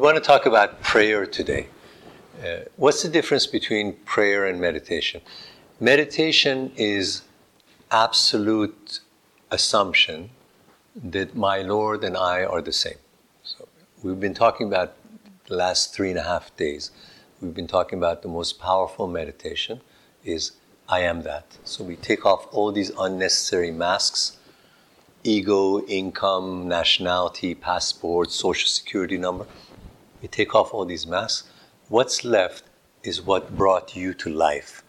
want to talk about prayer today. Uh, what's the difference between prayer and meditation? Meditation is absolute assumption that my Lord and I are the same. So we've been talking about the last three and a half days. We've been talking about the most powerful meditation is I am that. So we take off all these unnecessary masks ego, income, nationality, passport, social security number. We take off all these masks. What's left is what brought you to life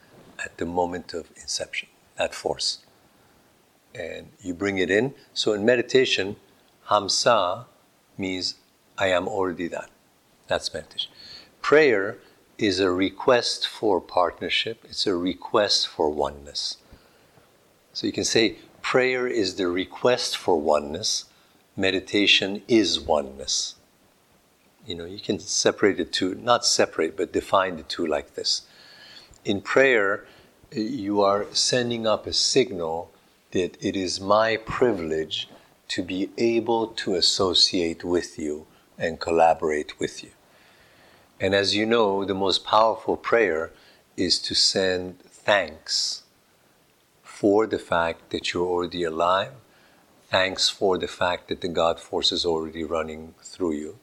at the moment of inception, that force. And you bring it in. So in meditation, Hamsa means I am already that. That's meditation. Prayer is a request for partnership, it's a request for oneness. So you can say prayer is the request for oneness, meditation is oneness. You know, you can separate the two, not separate, but define the two like this. In prayer, you are sending up a signal that it is my privilege to be able to associate with you and collaborate with you. And as you know, the most powerful prayer is to send thanks for the fact that you're already alive, thanks for the fact that the God force is already running through you.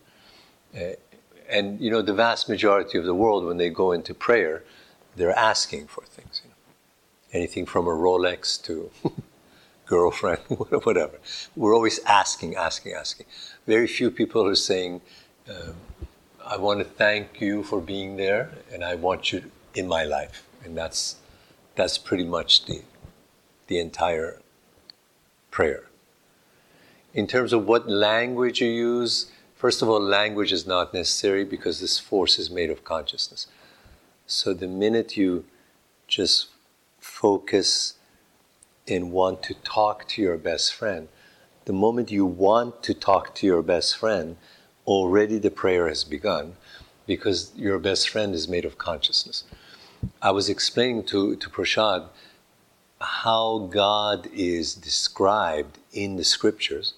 Uh, and you know, the vast majority of the world, when they go into prayer, they're asking for things. You know? Anything from a Rolex to girlfriend, whatever. We're always asking, asking, asking. Very few people are saying, um, I want to thank you for being there, and I want you in my life. And that's, that's pretty much the, the entire prayer. In terms of what language you use, first of all, language is not necessary because this force is made of consciousness. So the minute you just focus and want to talk to your best friend, the moment you want to talk to your best friend, already the prayer has begun because your best friend is made of consciousness. I was explaining to, to Prashad how God is described in the scriptures.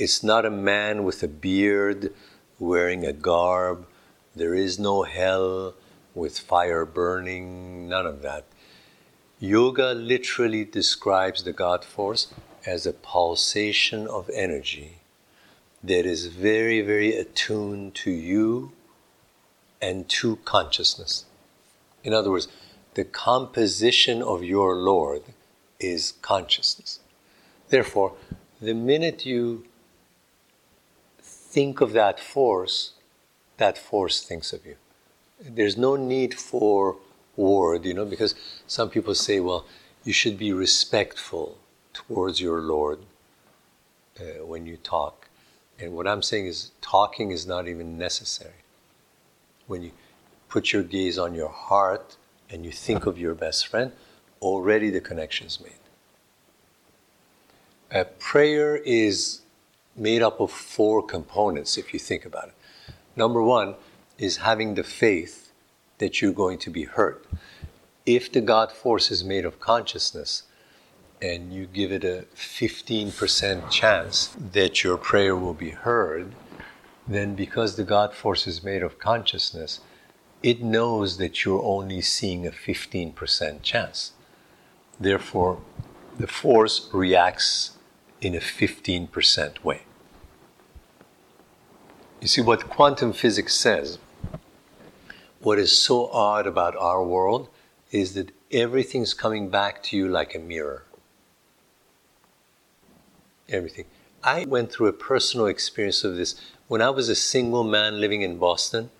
It's not a man with a beard wearing a garb. There is no hell with fire burning, none of that. Yoga literally describes the God force as a pulsation of energy that is very, very attuned to you and to consciousness. In other words, the composition of your Lord is consciousness. Therefore, the minute you think of that force, that force thinks of you. There's no need for word, you know, because some people say, well, you should be respectful towards your Lord uh, when you talk. And what I'm saying is, talking is not even necessary. When you put your gaze on your heart, and you think of your best friend, already the connection is made. A prayer is made up of four components, if you think about it. Number one is having the faith that you're going to be heard. If the God force is made of consciousness, and you give it a 15% chance that your prayer will be heard, then because the God force is made of consciousness, it knows that you're only seeing a 15% chance. Therefore, the force reacts in a 15% way. You see, what quantum physics says, what is so odd about our world is that everything's coming back to you like a mirror. Everything. I went through a personal experience of this. When I was a single man living in Boston,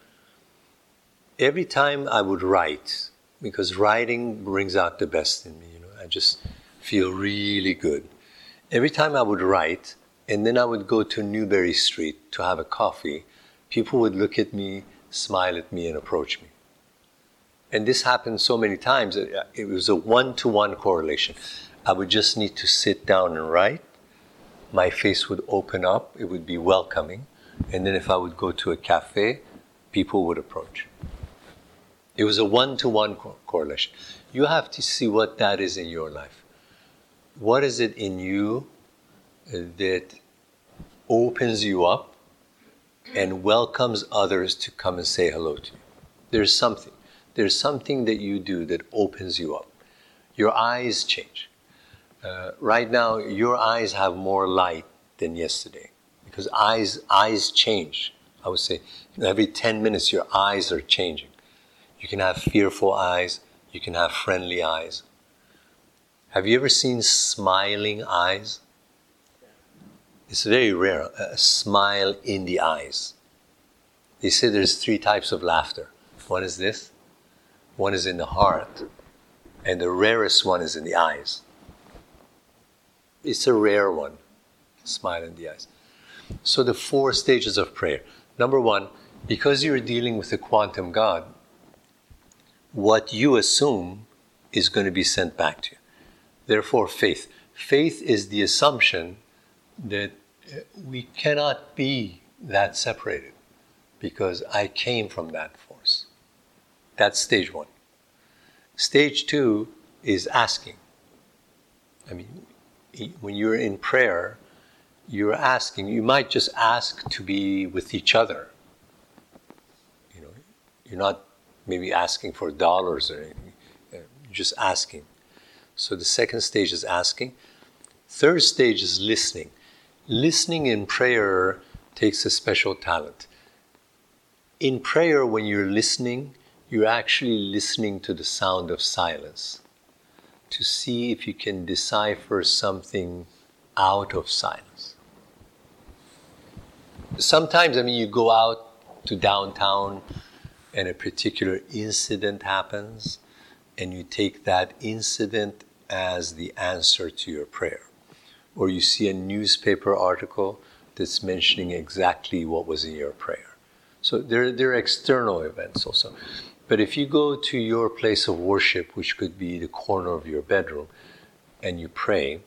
every time I would write, because writing brings out the best in me, you know, I just feel really good. Every time I would write, and then I would go to Newbury Street to have a coffee, people would look at me, smile at me, and approach me. And this happened so many times, it was a one to one correlation. I would just need to sit down and write. My face would open up, it would be welcoming. And then if I would go to a cafe, people would approach. It was a one to one correlation. You have to see what that is in your life. What is it in you uh, that opens you up and welcomes others to come and say hello to you. There's something. There's something that you do that opens you up. Your eyes change. Uh, right now, your eyes have more light than yesterday because eyes eyes change. I would say every 10 minutes your eyes are changing. You can have fearful eyes, you can have friendly eyes. Have you ever seen smiling eyes? It's very rare, a smile in the eyes. They say there's three types of laughter. One is this, one is in the heart, and the rarest one is in the eyes. It's a rare one, smile in the eyes. So the four stages of prayer. Number one, because you're dealing with a quantum God, what you assume is going to be sent back to you. Therefore, faith. Faith is the assumption that uh, we cannot be that separated because I came from that force. That's stage one. Stage two is asking. I mean, when you're in prayer, you're asking, you might just ask to be with each other. You know, you're not maybe asking for dollars or anything, uh, you're just asking. So the second stage is asking. Third stage is listening. Listening in prayer takes a special talent. In prayer, when you're listening, you're actually listening to the sound of silence to see if you can decipher something out of silence. Sometimes, I mean, you go out to downtown and a particular incident happens, and you take that incident as the answer to your prayer or you see a newspaper article that's mentioning exactly what was in your prayer. So there, there are external events also. But if you go to your place of worship, which could be the corner of your bedroom, and you pray,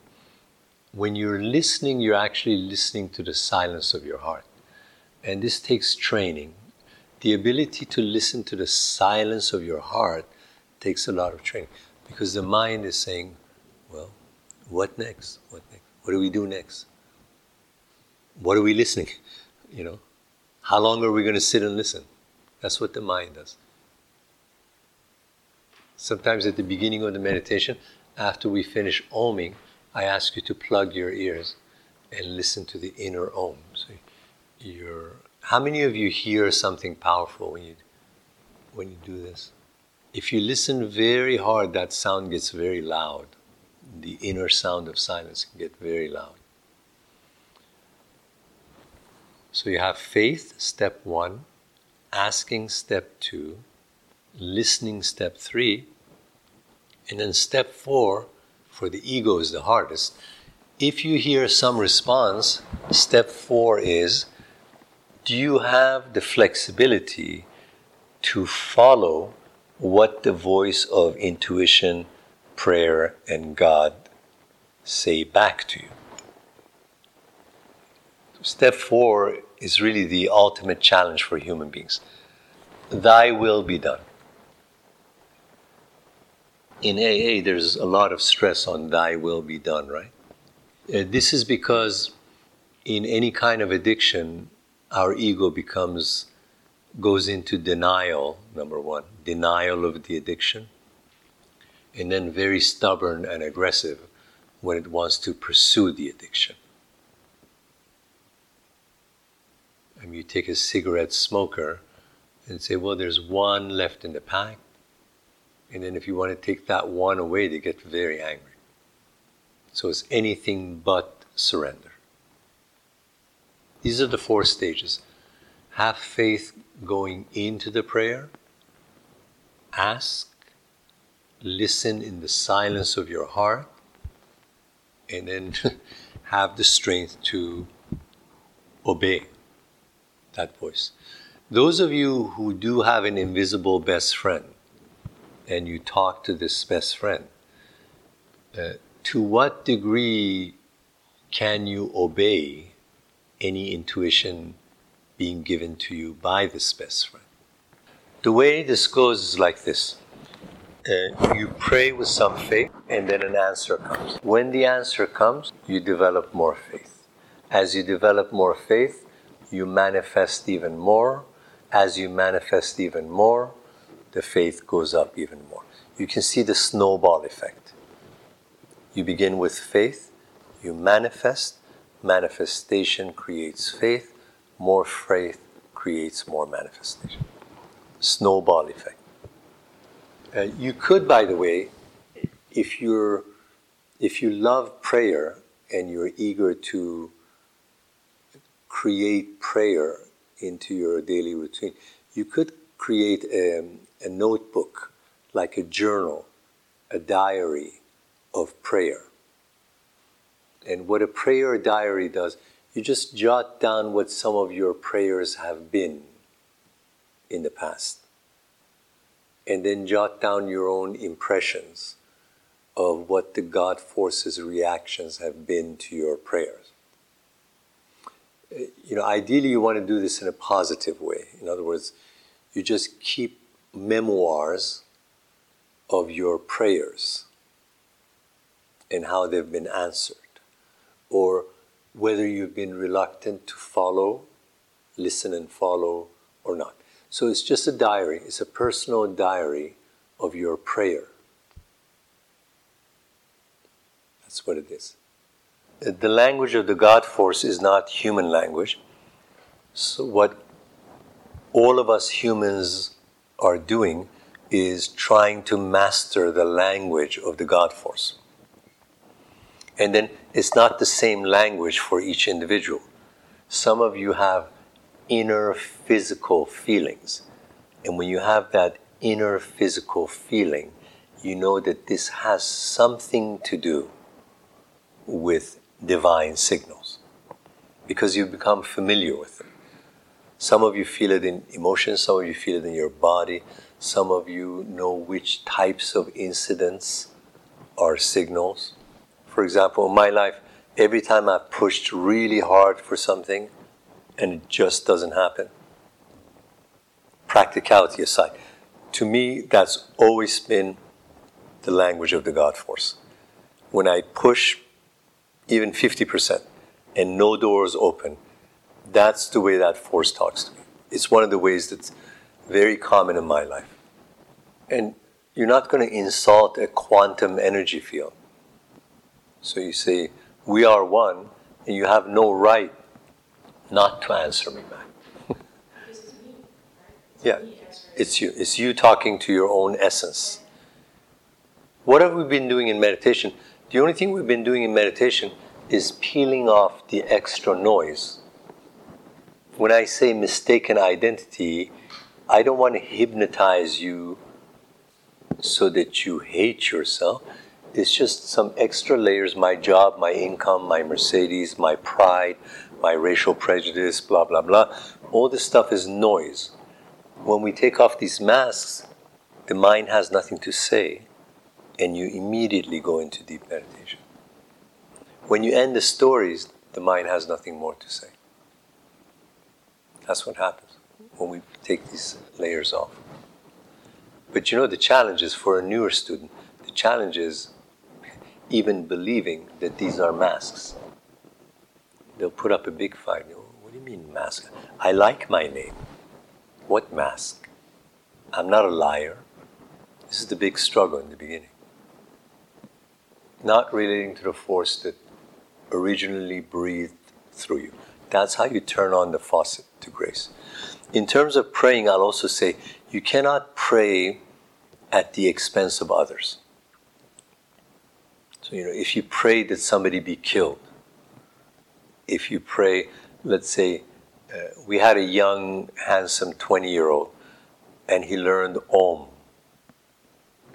when you're listening, you're actually listening to the silence of your heart. And this takes training. The ability to listen to the silence of your heart takes a lot of training because the mind is saying, well, what next? What next? What do we do next? What are we listening? You know, how long are we going to sit and listen? That's what the mind does. Sometimes at the beginning of the meditation, after we finish oming, I ask you to plug your ears and listen to the inner om. So you're, how many of you hear something powerful when you, when you do this? If you listen very hard, that sound gets very loud the inner sound of silence can get very loud. So you have faith, step one, asking, step two, listening, step three, and then step four, for the ego is the hardest. If you hear some response, step four is do you have the flexibility to follow what the voice of intuition prayer and God say back to you. Step four is really the ultimate challenge for human beings. Thy will be done. In AA, there's a lot of stress on thy will be done, right? Uh, this is because in any kind of addiction, our ego becomes, goes into denial, number one, denial of the addiction and then very stubborn and aggressive when it wants to pursue the addiction. I mean, you take a cigarette smoker and say, well, there's one left in the pack. And then if you want to take that one away, they get very angry. So it's anything but surrender. These are the four stages. Have faith going into the prayer, ask, listen in the silence of your heart, and then have the strength to obey that voice. Those of you who do have an invisible best friend, and you talk to this best friend, uh, to what degree can you obey any intuition being given to you by this best friend? The way this goes is like this uh, you pray with some faith, and then an answer comes. When the answer comes, you develop more faith. As you develop more faith, you manifest even more. As you manifest even more, the faith goes up even more. You can see the snowball effect. You begin with faith, you manifest, manifestation creates faith, more faith creates more manifestation. Snowball effect. Uh, you could, by the way, if you're if you love prayer and you're eager to create prayer into your daily routine, you could create a, a notebook, like a journal, a diary of prayer. And what a prayer diary does, you just jot down what some of your prayers have been in the past. And then jot down your own impressions of what the God forces reactions have been to your prayers. Uh, you know, ideally, you want to do this in a positive way. In other words, you just keep memoirs of your prayers and how they've been answered, or whether you've been reluctant to follow, listen and follow, or not. So it's just a diary, it's a personal diary of your prayer. That's what it is. The language of the God force is not human language. So, what all of us humans are doing is trying to master the language of the God force. And then it's not the same language for each individual. Some of you have inner physical feelings. And when you have that inner physical feeling, you know that this has something to do with divine signals because you become familiar with them. Some of you feel it in emotions, some of you feel it in your body, some of you know which types of incidents are signals. For example, in my life, every time I've pushed really hard for something and it just doesn't happen, practicality aside, to me, that's always been the language of the God force. When I push even 50%, and no doors open, that's the way that force talks to me. It's one of the ways that's very common in my life. And you're not going to insult a quantum energy field. So you say, We are one, and you have no right not to answer me back. yeah, it's you. It's you talking to your own essence. What have we been doing in meditation? The only thing we've been doing in meditation is peeling off the extra noise. When I say mistaken identity, I don't want to hypnotize you so that you hate yourself. It's just some extra layers my job, my income, my Mercedes, my pride, my racial prejudice, blah, blah, blah. All this stuff is noise. When we take off these masks, the mind has nothing to say and you immediately go into deep meditation. When you end the stories, the mind has nothing more to say. That's what happens when we take these layers off. But you know, the challenge is for a newer student, the challenge is even believing that these are masks. They'll put up a big fight. What do you mean, mask? I like my name. What mask? I'm not a liar. This is the big struggle in the beginning not relating to the force that originally breathed through you. That's how you turn on the faucet to grace. In terms of praying, I'll also say you cannot pray at the expense of others. So, you know, if you pray that somebody be killed, if you pray, let's say, uh, we had a young, handsome 20 year old, and he learned Om.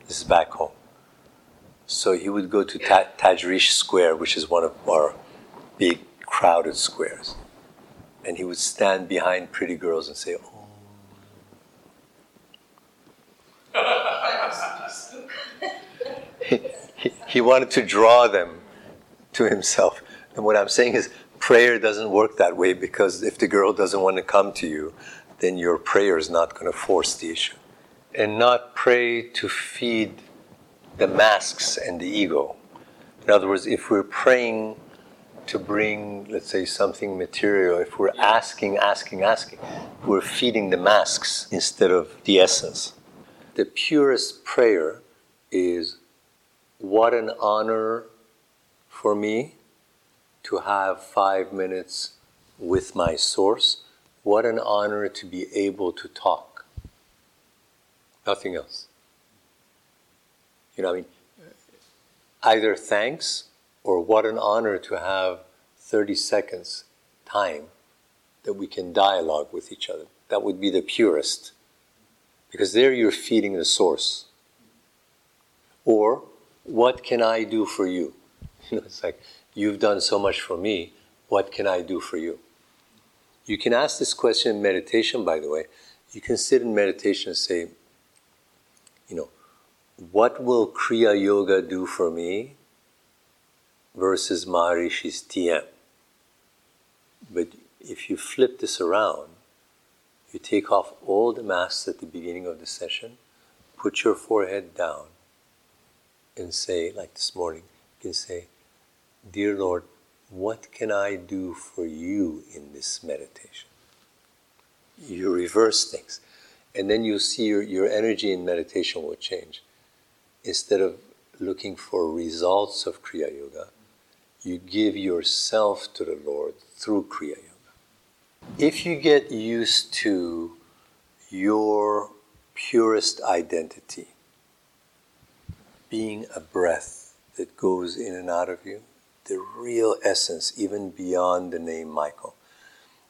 This is back home. So he would go to Ta- Tajrish Square, which is one of our big crowded squares. And he would stand behind pretty girls and say, Oh. he, he, he wanted to draw them to himself. And what I'm saying is, prayer doesn't work that way because if the girl doesn't want to come to you, then your prayer is not going to force the issue. And not pray to feed the masks and the ego. In other words, if we're praying to bring, let's say, something material, if we're asking, asking, asking, we're feeding the masks instead of the essence. The purest prayer is what an honor for me to have five minutes with my source. What an honor to be able to talk. Nothing else. You know, I mean, either thanks or what an honor to have 30 seconds time that we can dialogue with each other. That would be the purest. Because there you're feeding the source. Or, what can I do for you? You know, it's like, you've done so much for me, what can I do for you? You can ask this question in meditation, by the way. You can sit in meditation and say, you know, what will Kriya Yoga do for me versus Maharishi's TM? But if you flip this around, you take off all the masks at the beginning of the session, put your forehead down, and say, like this morning, you can say, Dear Lord, what can I do for you in this meditation? You reverse things. And then you'll see your, your energy in meditation will change. Instead of looking for results of Kriya Yoga, you give yourself to the Lord through Kriya Yoga. If you get used to your purest identity, being a breath that goes in and out of you, the real essence, even beyond the name Michael.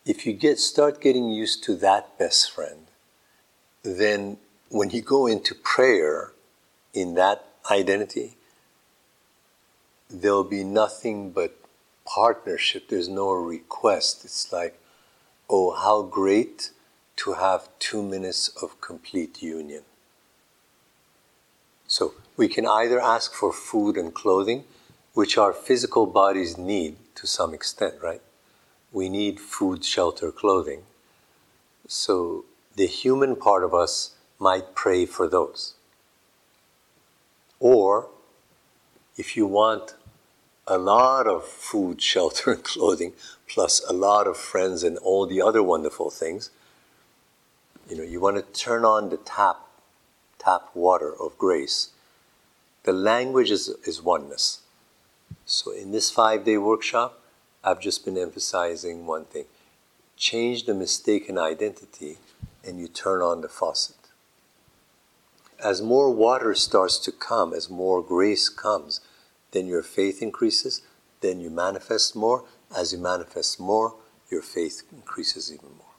If you get start getting used to that best friend, then when you go into prayer in that identity, there'll be nothing but partnership. There's no request. It's like, oh, how great to have two minutes of complete union. So we can either ask for food and clothing, which our physical bodies need to some extent, right? We need food, shelter, clothing. So the human part of us might pray for those. Or if you want a lot of food, shelter, and clothing, plus a lot of friends and all the other wonderful things, you know, you want to turn on the tap, tap water of grace. The language is, is oneness. So in this five day workshop, I've just been emphasizing one thing change the mistaken identity and you turn on the faucet. As more water starts to come, as more grace comes, then your faith increases, then you manifest more. As you manifest more, your faith increases even more.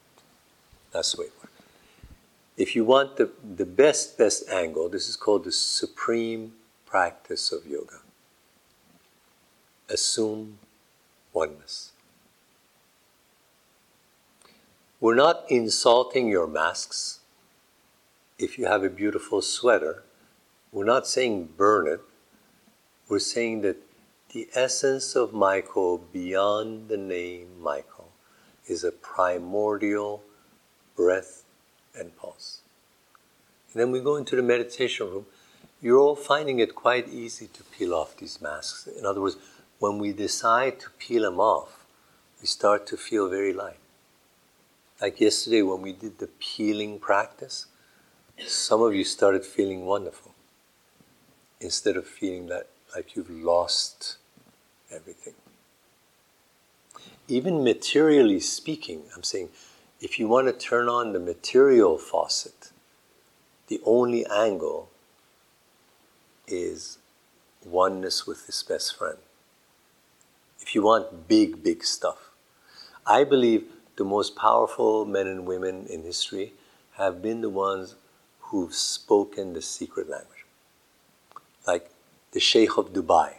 That's the way it works. If you want the, the best, best angle, this is called the supreme practice of yoga assume oneness. We're not insulting your masks. If you have a beautiful sweater, we're not saying burn it. We're saying that the essence of Michael, beyond the name Michael, is a primordial breath and pulse. And then we go into the meditation room. You're all finding it quite easy to peel off these masks. In other words, when we decide to peel them off, we start to feel very light. Like yesterday when we did the peeling practice, some of you started feeling wonderful instead of feeling that like you've lost everything. Even materially speaking, I'm saying if you want to turn on the material faucet, the only angle is oneness with this best friend if you want big, big stuff. I believe the most powerful men and women in history have been the ones who've spoken the secret language. Like the Sheikh of Dubai.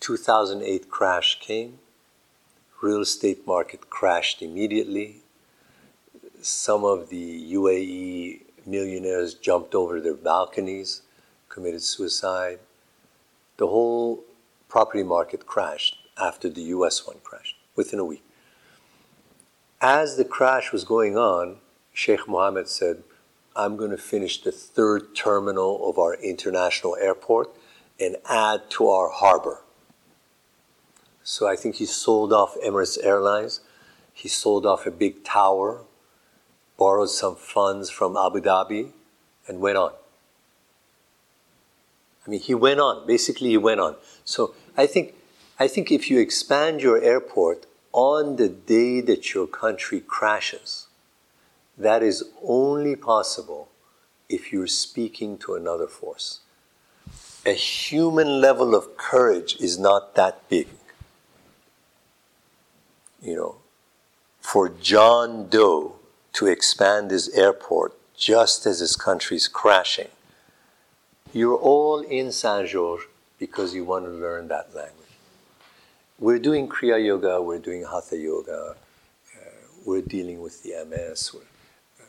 2008 crash came, real estate market crashed immediately. Some of the UAE millionaires jumped over their balconies, committed suicide. The whole property market crashed after the US one crashed within a week. As the crash was going on, Sheikh Mohammed said, I'm going to finish the third terminal of our international airport and add to our harbor. So I think he sold off Emirates Airlines. He sold off a big tower, borrowed some funds from Abu Dhabi, and went on. I mean, he went on. Basically, he went on. So I think, I think if you expand your airport on the day that your country crashes, that is only possible if you're speaking to another force. A human level of courage is not that big. You know, for John Doe to expand his airport just as his country's crashing, you're all in Saint Georges because you want to learn that language. We're doing Kriya Yoga, we're doing Hatha Yoga, uh, we're dealing with the MS, we're, uh,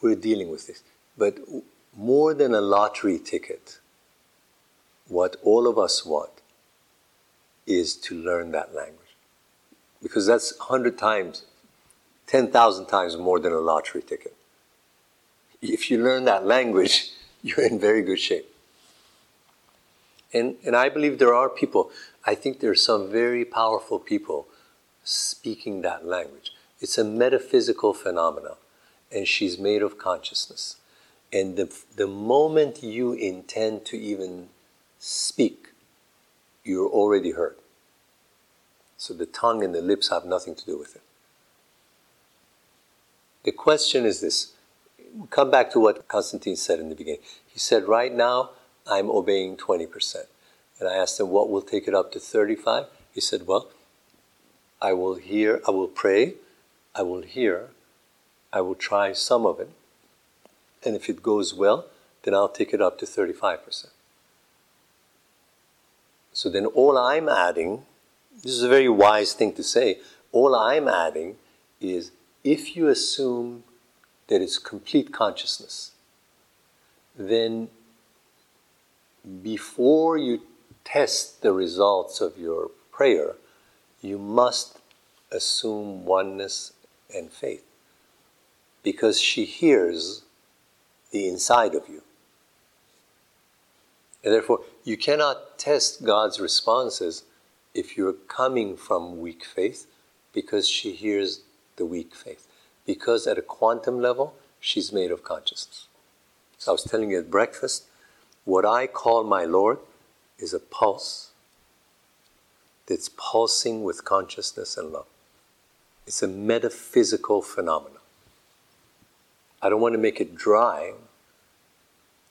we're dealing with this. But more than a lottery ticket, what all of us want is to learn that language. Because that's 100 times, 10,000 times more than a lottery ticket. If you learn that language, you're in very good shape. And, and I believe there are people, I think there are some very powerful people speaking that language. It's a metaphysical phenomenon, and she's made of consciousness. And the, the moment you intend to even speak, you're already heard. So the tongue and the lips have nothing to do with it. The question is this come back to what Constantine said in the beginning. He said, Right now, I'm obeying 20%. And I asked him, What will take it up to 35? He said, Well, I will hear, I will pray, I will hear, I will try some of it. And if it goes well, then I'll take it up to 35%. So then all I'm adding, this is a very wise thing to say, all I'm adding is if you assume that it's complete consciousness, then before you test the results of your prayer, you must assume oneness and faith. Because she hears the inside of you. And therefore, you cannot test God's responses if you're coming from weak faith because she hears the weak faith. Because at a quantum level, she's made of consciousness. So I was telling you at breakfast, what I call my Lord is a pulse that's pulsing with consciousness and love. It's a metaphysical phenomenon. I don't want to make it dry.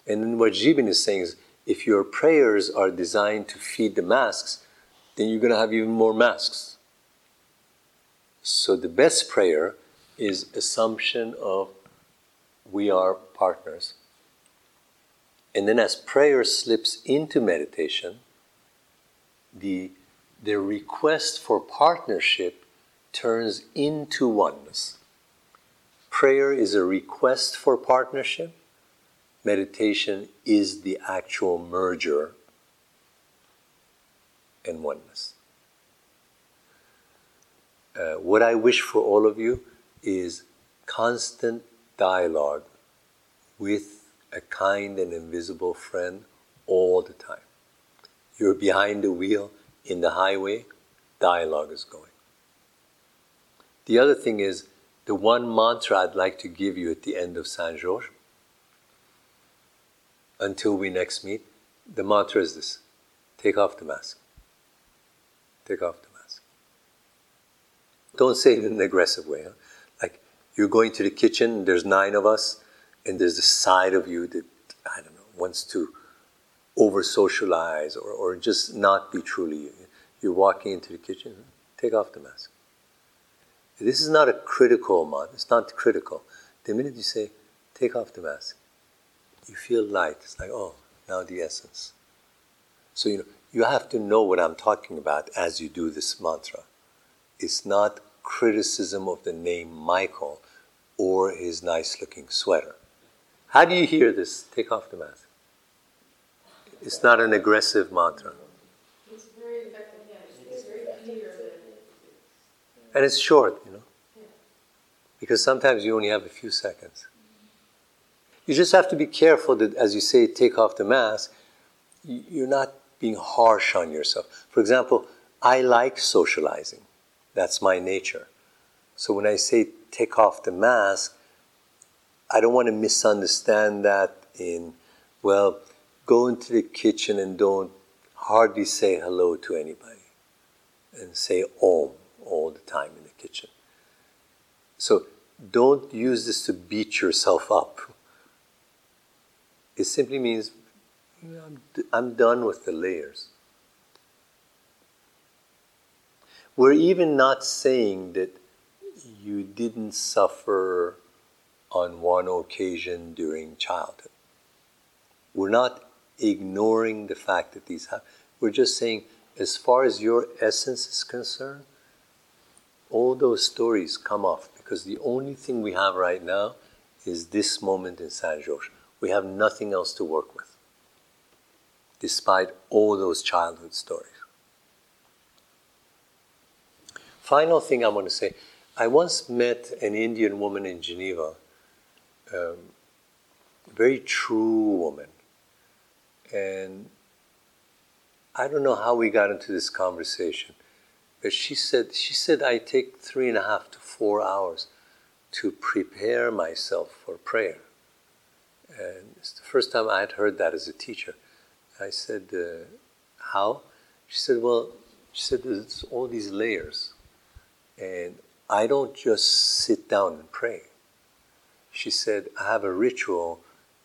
And then what Jibin is saying is if your prayers are designed to feed the masks, then you're going to have even more masks. So the best prayer is assumption of we are partners. And then as prayer slips into meditation, the, the request for partnership turns into oneness. Prayer is a request for partnership. Meditation is the actual merger and oneness. Uh, what I wish for all of you is constant dialogue with a kind and invisible friend all the time. You're behind the wheel in the highway, dialogue is going. The other thing is the one mantra I'd like to give you at the end of Saint Georges, until we next meet, the mantra is this take off the mask. Take off the mask. Don't say it in an aggressive way. Huh? Like you're going to the kitchen, there's nine of us, and there's a side of you that, I don't know, wants to over socialize or, or just not be truly you. You're walking into the kitchen, take off the mask. This is not a critical month. It's not critical. The minute you say, take off the mask, you feel light. It's like, oh, now the essence. So, you know, you have to know what I'm talking about as you do this mantra. It's not criticism of the name Michael or his nice looking sweater. How do you hear this? Take off the mask. It's not an aggressive mantra. It's very effective, yeah. It's very clear. And it's short, you know. Because sometimes you only have a few seconds. You just have to be careful that as you say, take off the mask, you're not being harsh on yourself. For example, I like socializing. That's my nature. So when I say take off the mask, I don't want to misunderstand that in, well, go into the kitchen and don't hardly say hello to anybody and say om all the time in the kitchen. So don't use this to beat yourself up. It simply means I'm, I'm done with the layers. We're even not saying that you didn't suffer on one occasion during childhood. We're not ignoring the fact that these happen. We're just saying, as far as your essence is concerned, all those stories come off because the only thing we have right now is this moment in Saint Georges. We have nothing else to work with, despite all those childhood stories. Final thing I want to say I once met an Indian woman in Geneva, um, very true woman. And I don't know how we got into this conversation, but she said, she said, I take three and a half to four hours to prepare myself for prayer. And it's the first time I had heard that as a teacher. I said, uh, How? She said, Well, she said, there's all these layers. And I don't just sit down and pray. She said, I have a ritual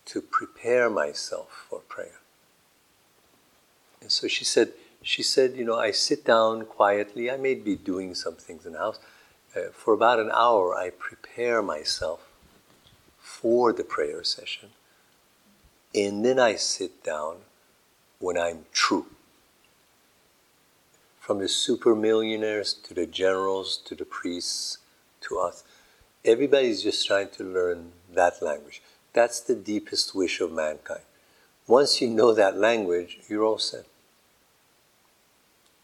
to prepare myself for prayer. And so she said, she said, you know, I sit down quietly. I may be doing some things in the house. Uh, for about an hour, I prepare myself for the prayer session. And then I sit down when I'm true from the super millionaires to the generals to the priests to us. Everybody's just trying to learn that language. That's the deepest wish of mankind. Once you know that language, you're all set.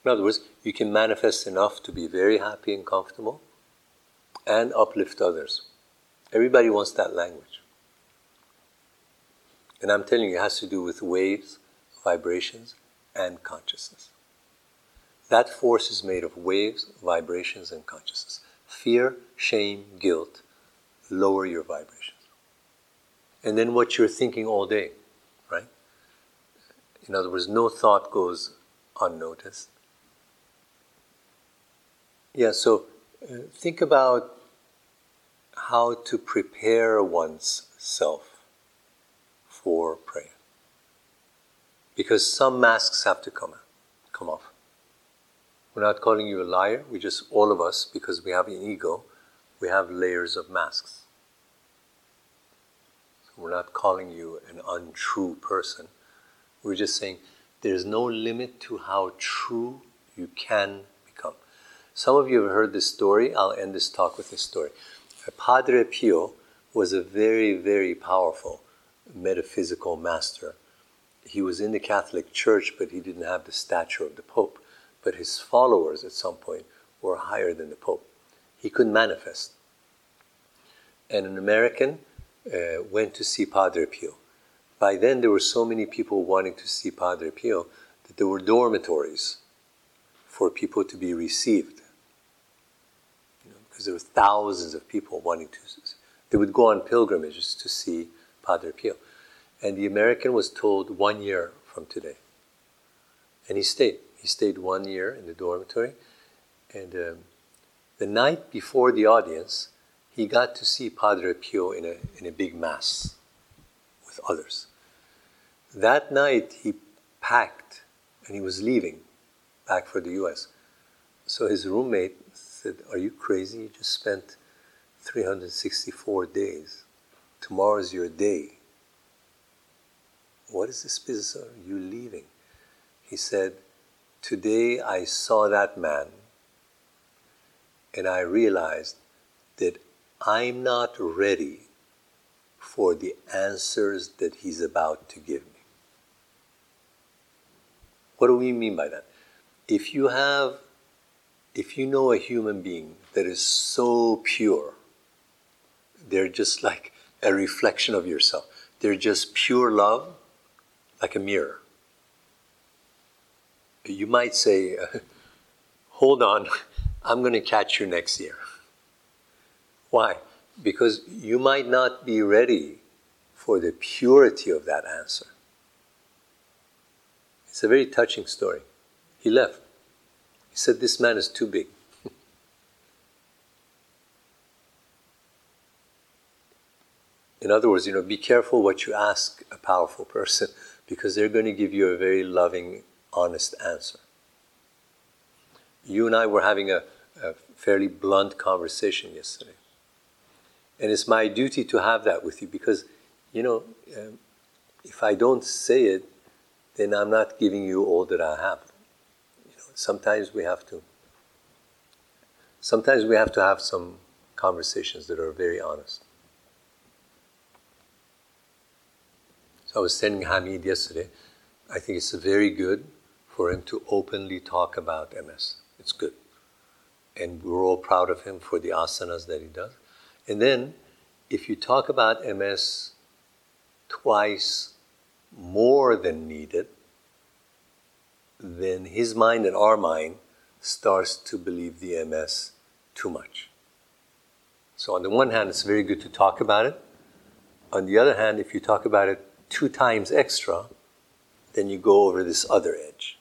In other words, you can manifest enough to be very happy and comfortable and uplift others. Everybody wants that language. And I'm telling you, it has to do with waves, vibrations, and consciousness. That force is made of waves, vibrations, and consciousness. Fear, shame, guilt lower your vibrations. And then what you're thinking all day, right? In other words, no thought goes unnoticed. Yeah, so uh, think about how to prepare one's self for prayer. Because some masks have to come, come off. We're not calling you a liar. We just, all of us, because we have an ego, we have layers of masks. We're not calling you an untrue person. We're just saying there's no limit to how true you can become. Some of you have heard this story. I'll end this talk with this story. Padre Pio was a very, very powerful metaphysical master. He was in the Catholic Church, but he didn't have the stature of the Pope but his followers at some point were higher than the Pope. He couldn't manifest. And an American uh, went to see Padre Pio. By then, there were so many people wanting to see Padre Pio that there were dormitories for people to be received. You know, because there were thousands of people wanting to. They would go on pilgrimages to see Padre Pio. And the American was told one year from today. And he stayed. He stayed one year in the dormitory, and um, the night before the audience, he got to see Padre Pio in a, in a big mass with others. That night, he packed and he was leaving back for the US. So his roommate said, Are you crazy? You just spent 364 days. Tomorrow's your day. What is this business of you leaving? He said, Today I saw that man and I realized that I'm not ready for the answers that he's about to give me. What do we mean by that? If you have, if you know a human being that is so pure, they're just like a reflection of yourself. They're just pure love, like a mirror you might say, uh, hold on, I'm going to catch you next year. Why? Because you might not be ready for the purity of that answer. It's a very touching story. He left. He said, This man is too big. In other words, you know, be careful what you ask a powerful person because they're going to give you a very loving, honest answer. You and I were having a, a fairly blunt conversation yesterday. And it's my duty to have that with you because, you know, um, if I don't say it, then I'm not giving you all that I have. You know, sometimes we have to. Sometimes we have to have some conversations that are very honest. So I was sending Hamid yesterday, I think it's a very good for him to openly talk about MS. It's good. And we're all proud of him for the asanas that he does. And then, if you talk about MS twice more than needed, then his mind and our mind starts to believe the MS too much. So, on the one hand, it's very good to talk about it. On the other hand, if you talk about it two times extra, then you go over this other edge.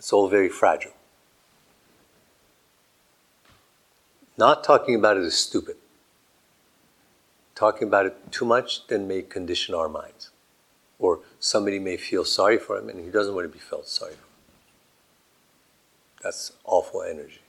It's all very fragile. Not talking about it is stupid. Talking about it too much then may condition our minds. Or somebody may feel sorry for him and he doesn't want to be felt sorry for. That's awful energy.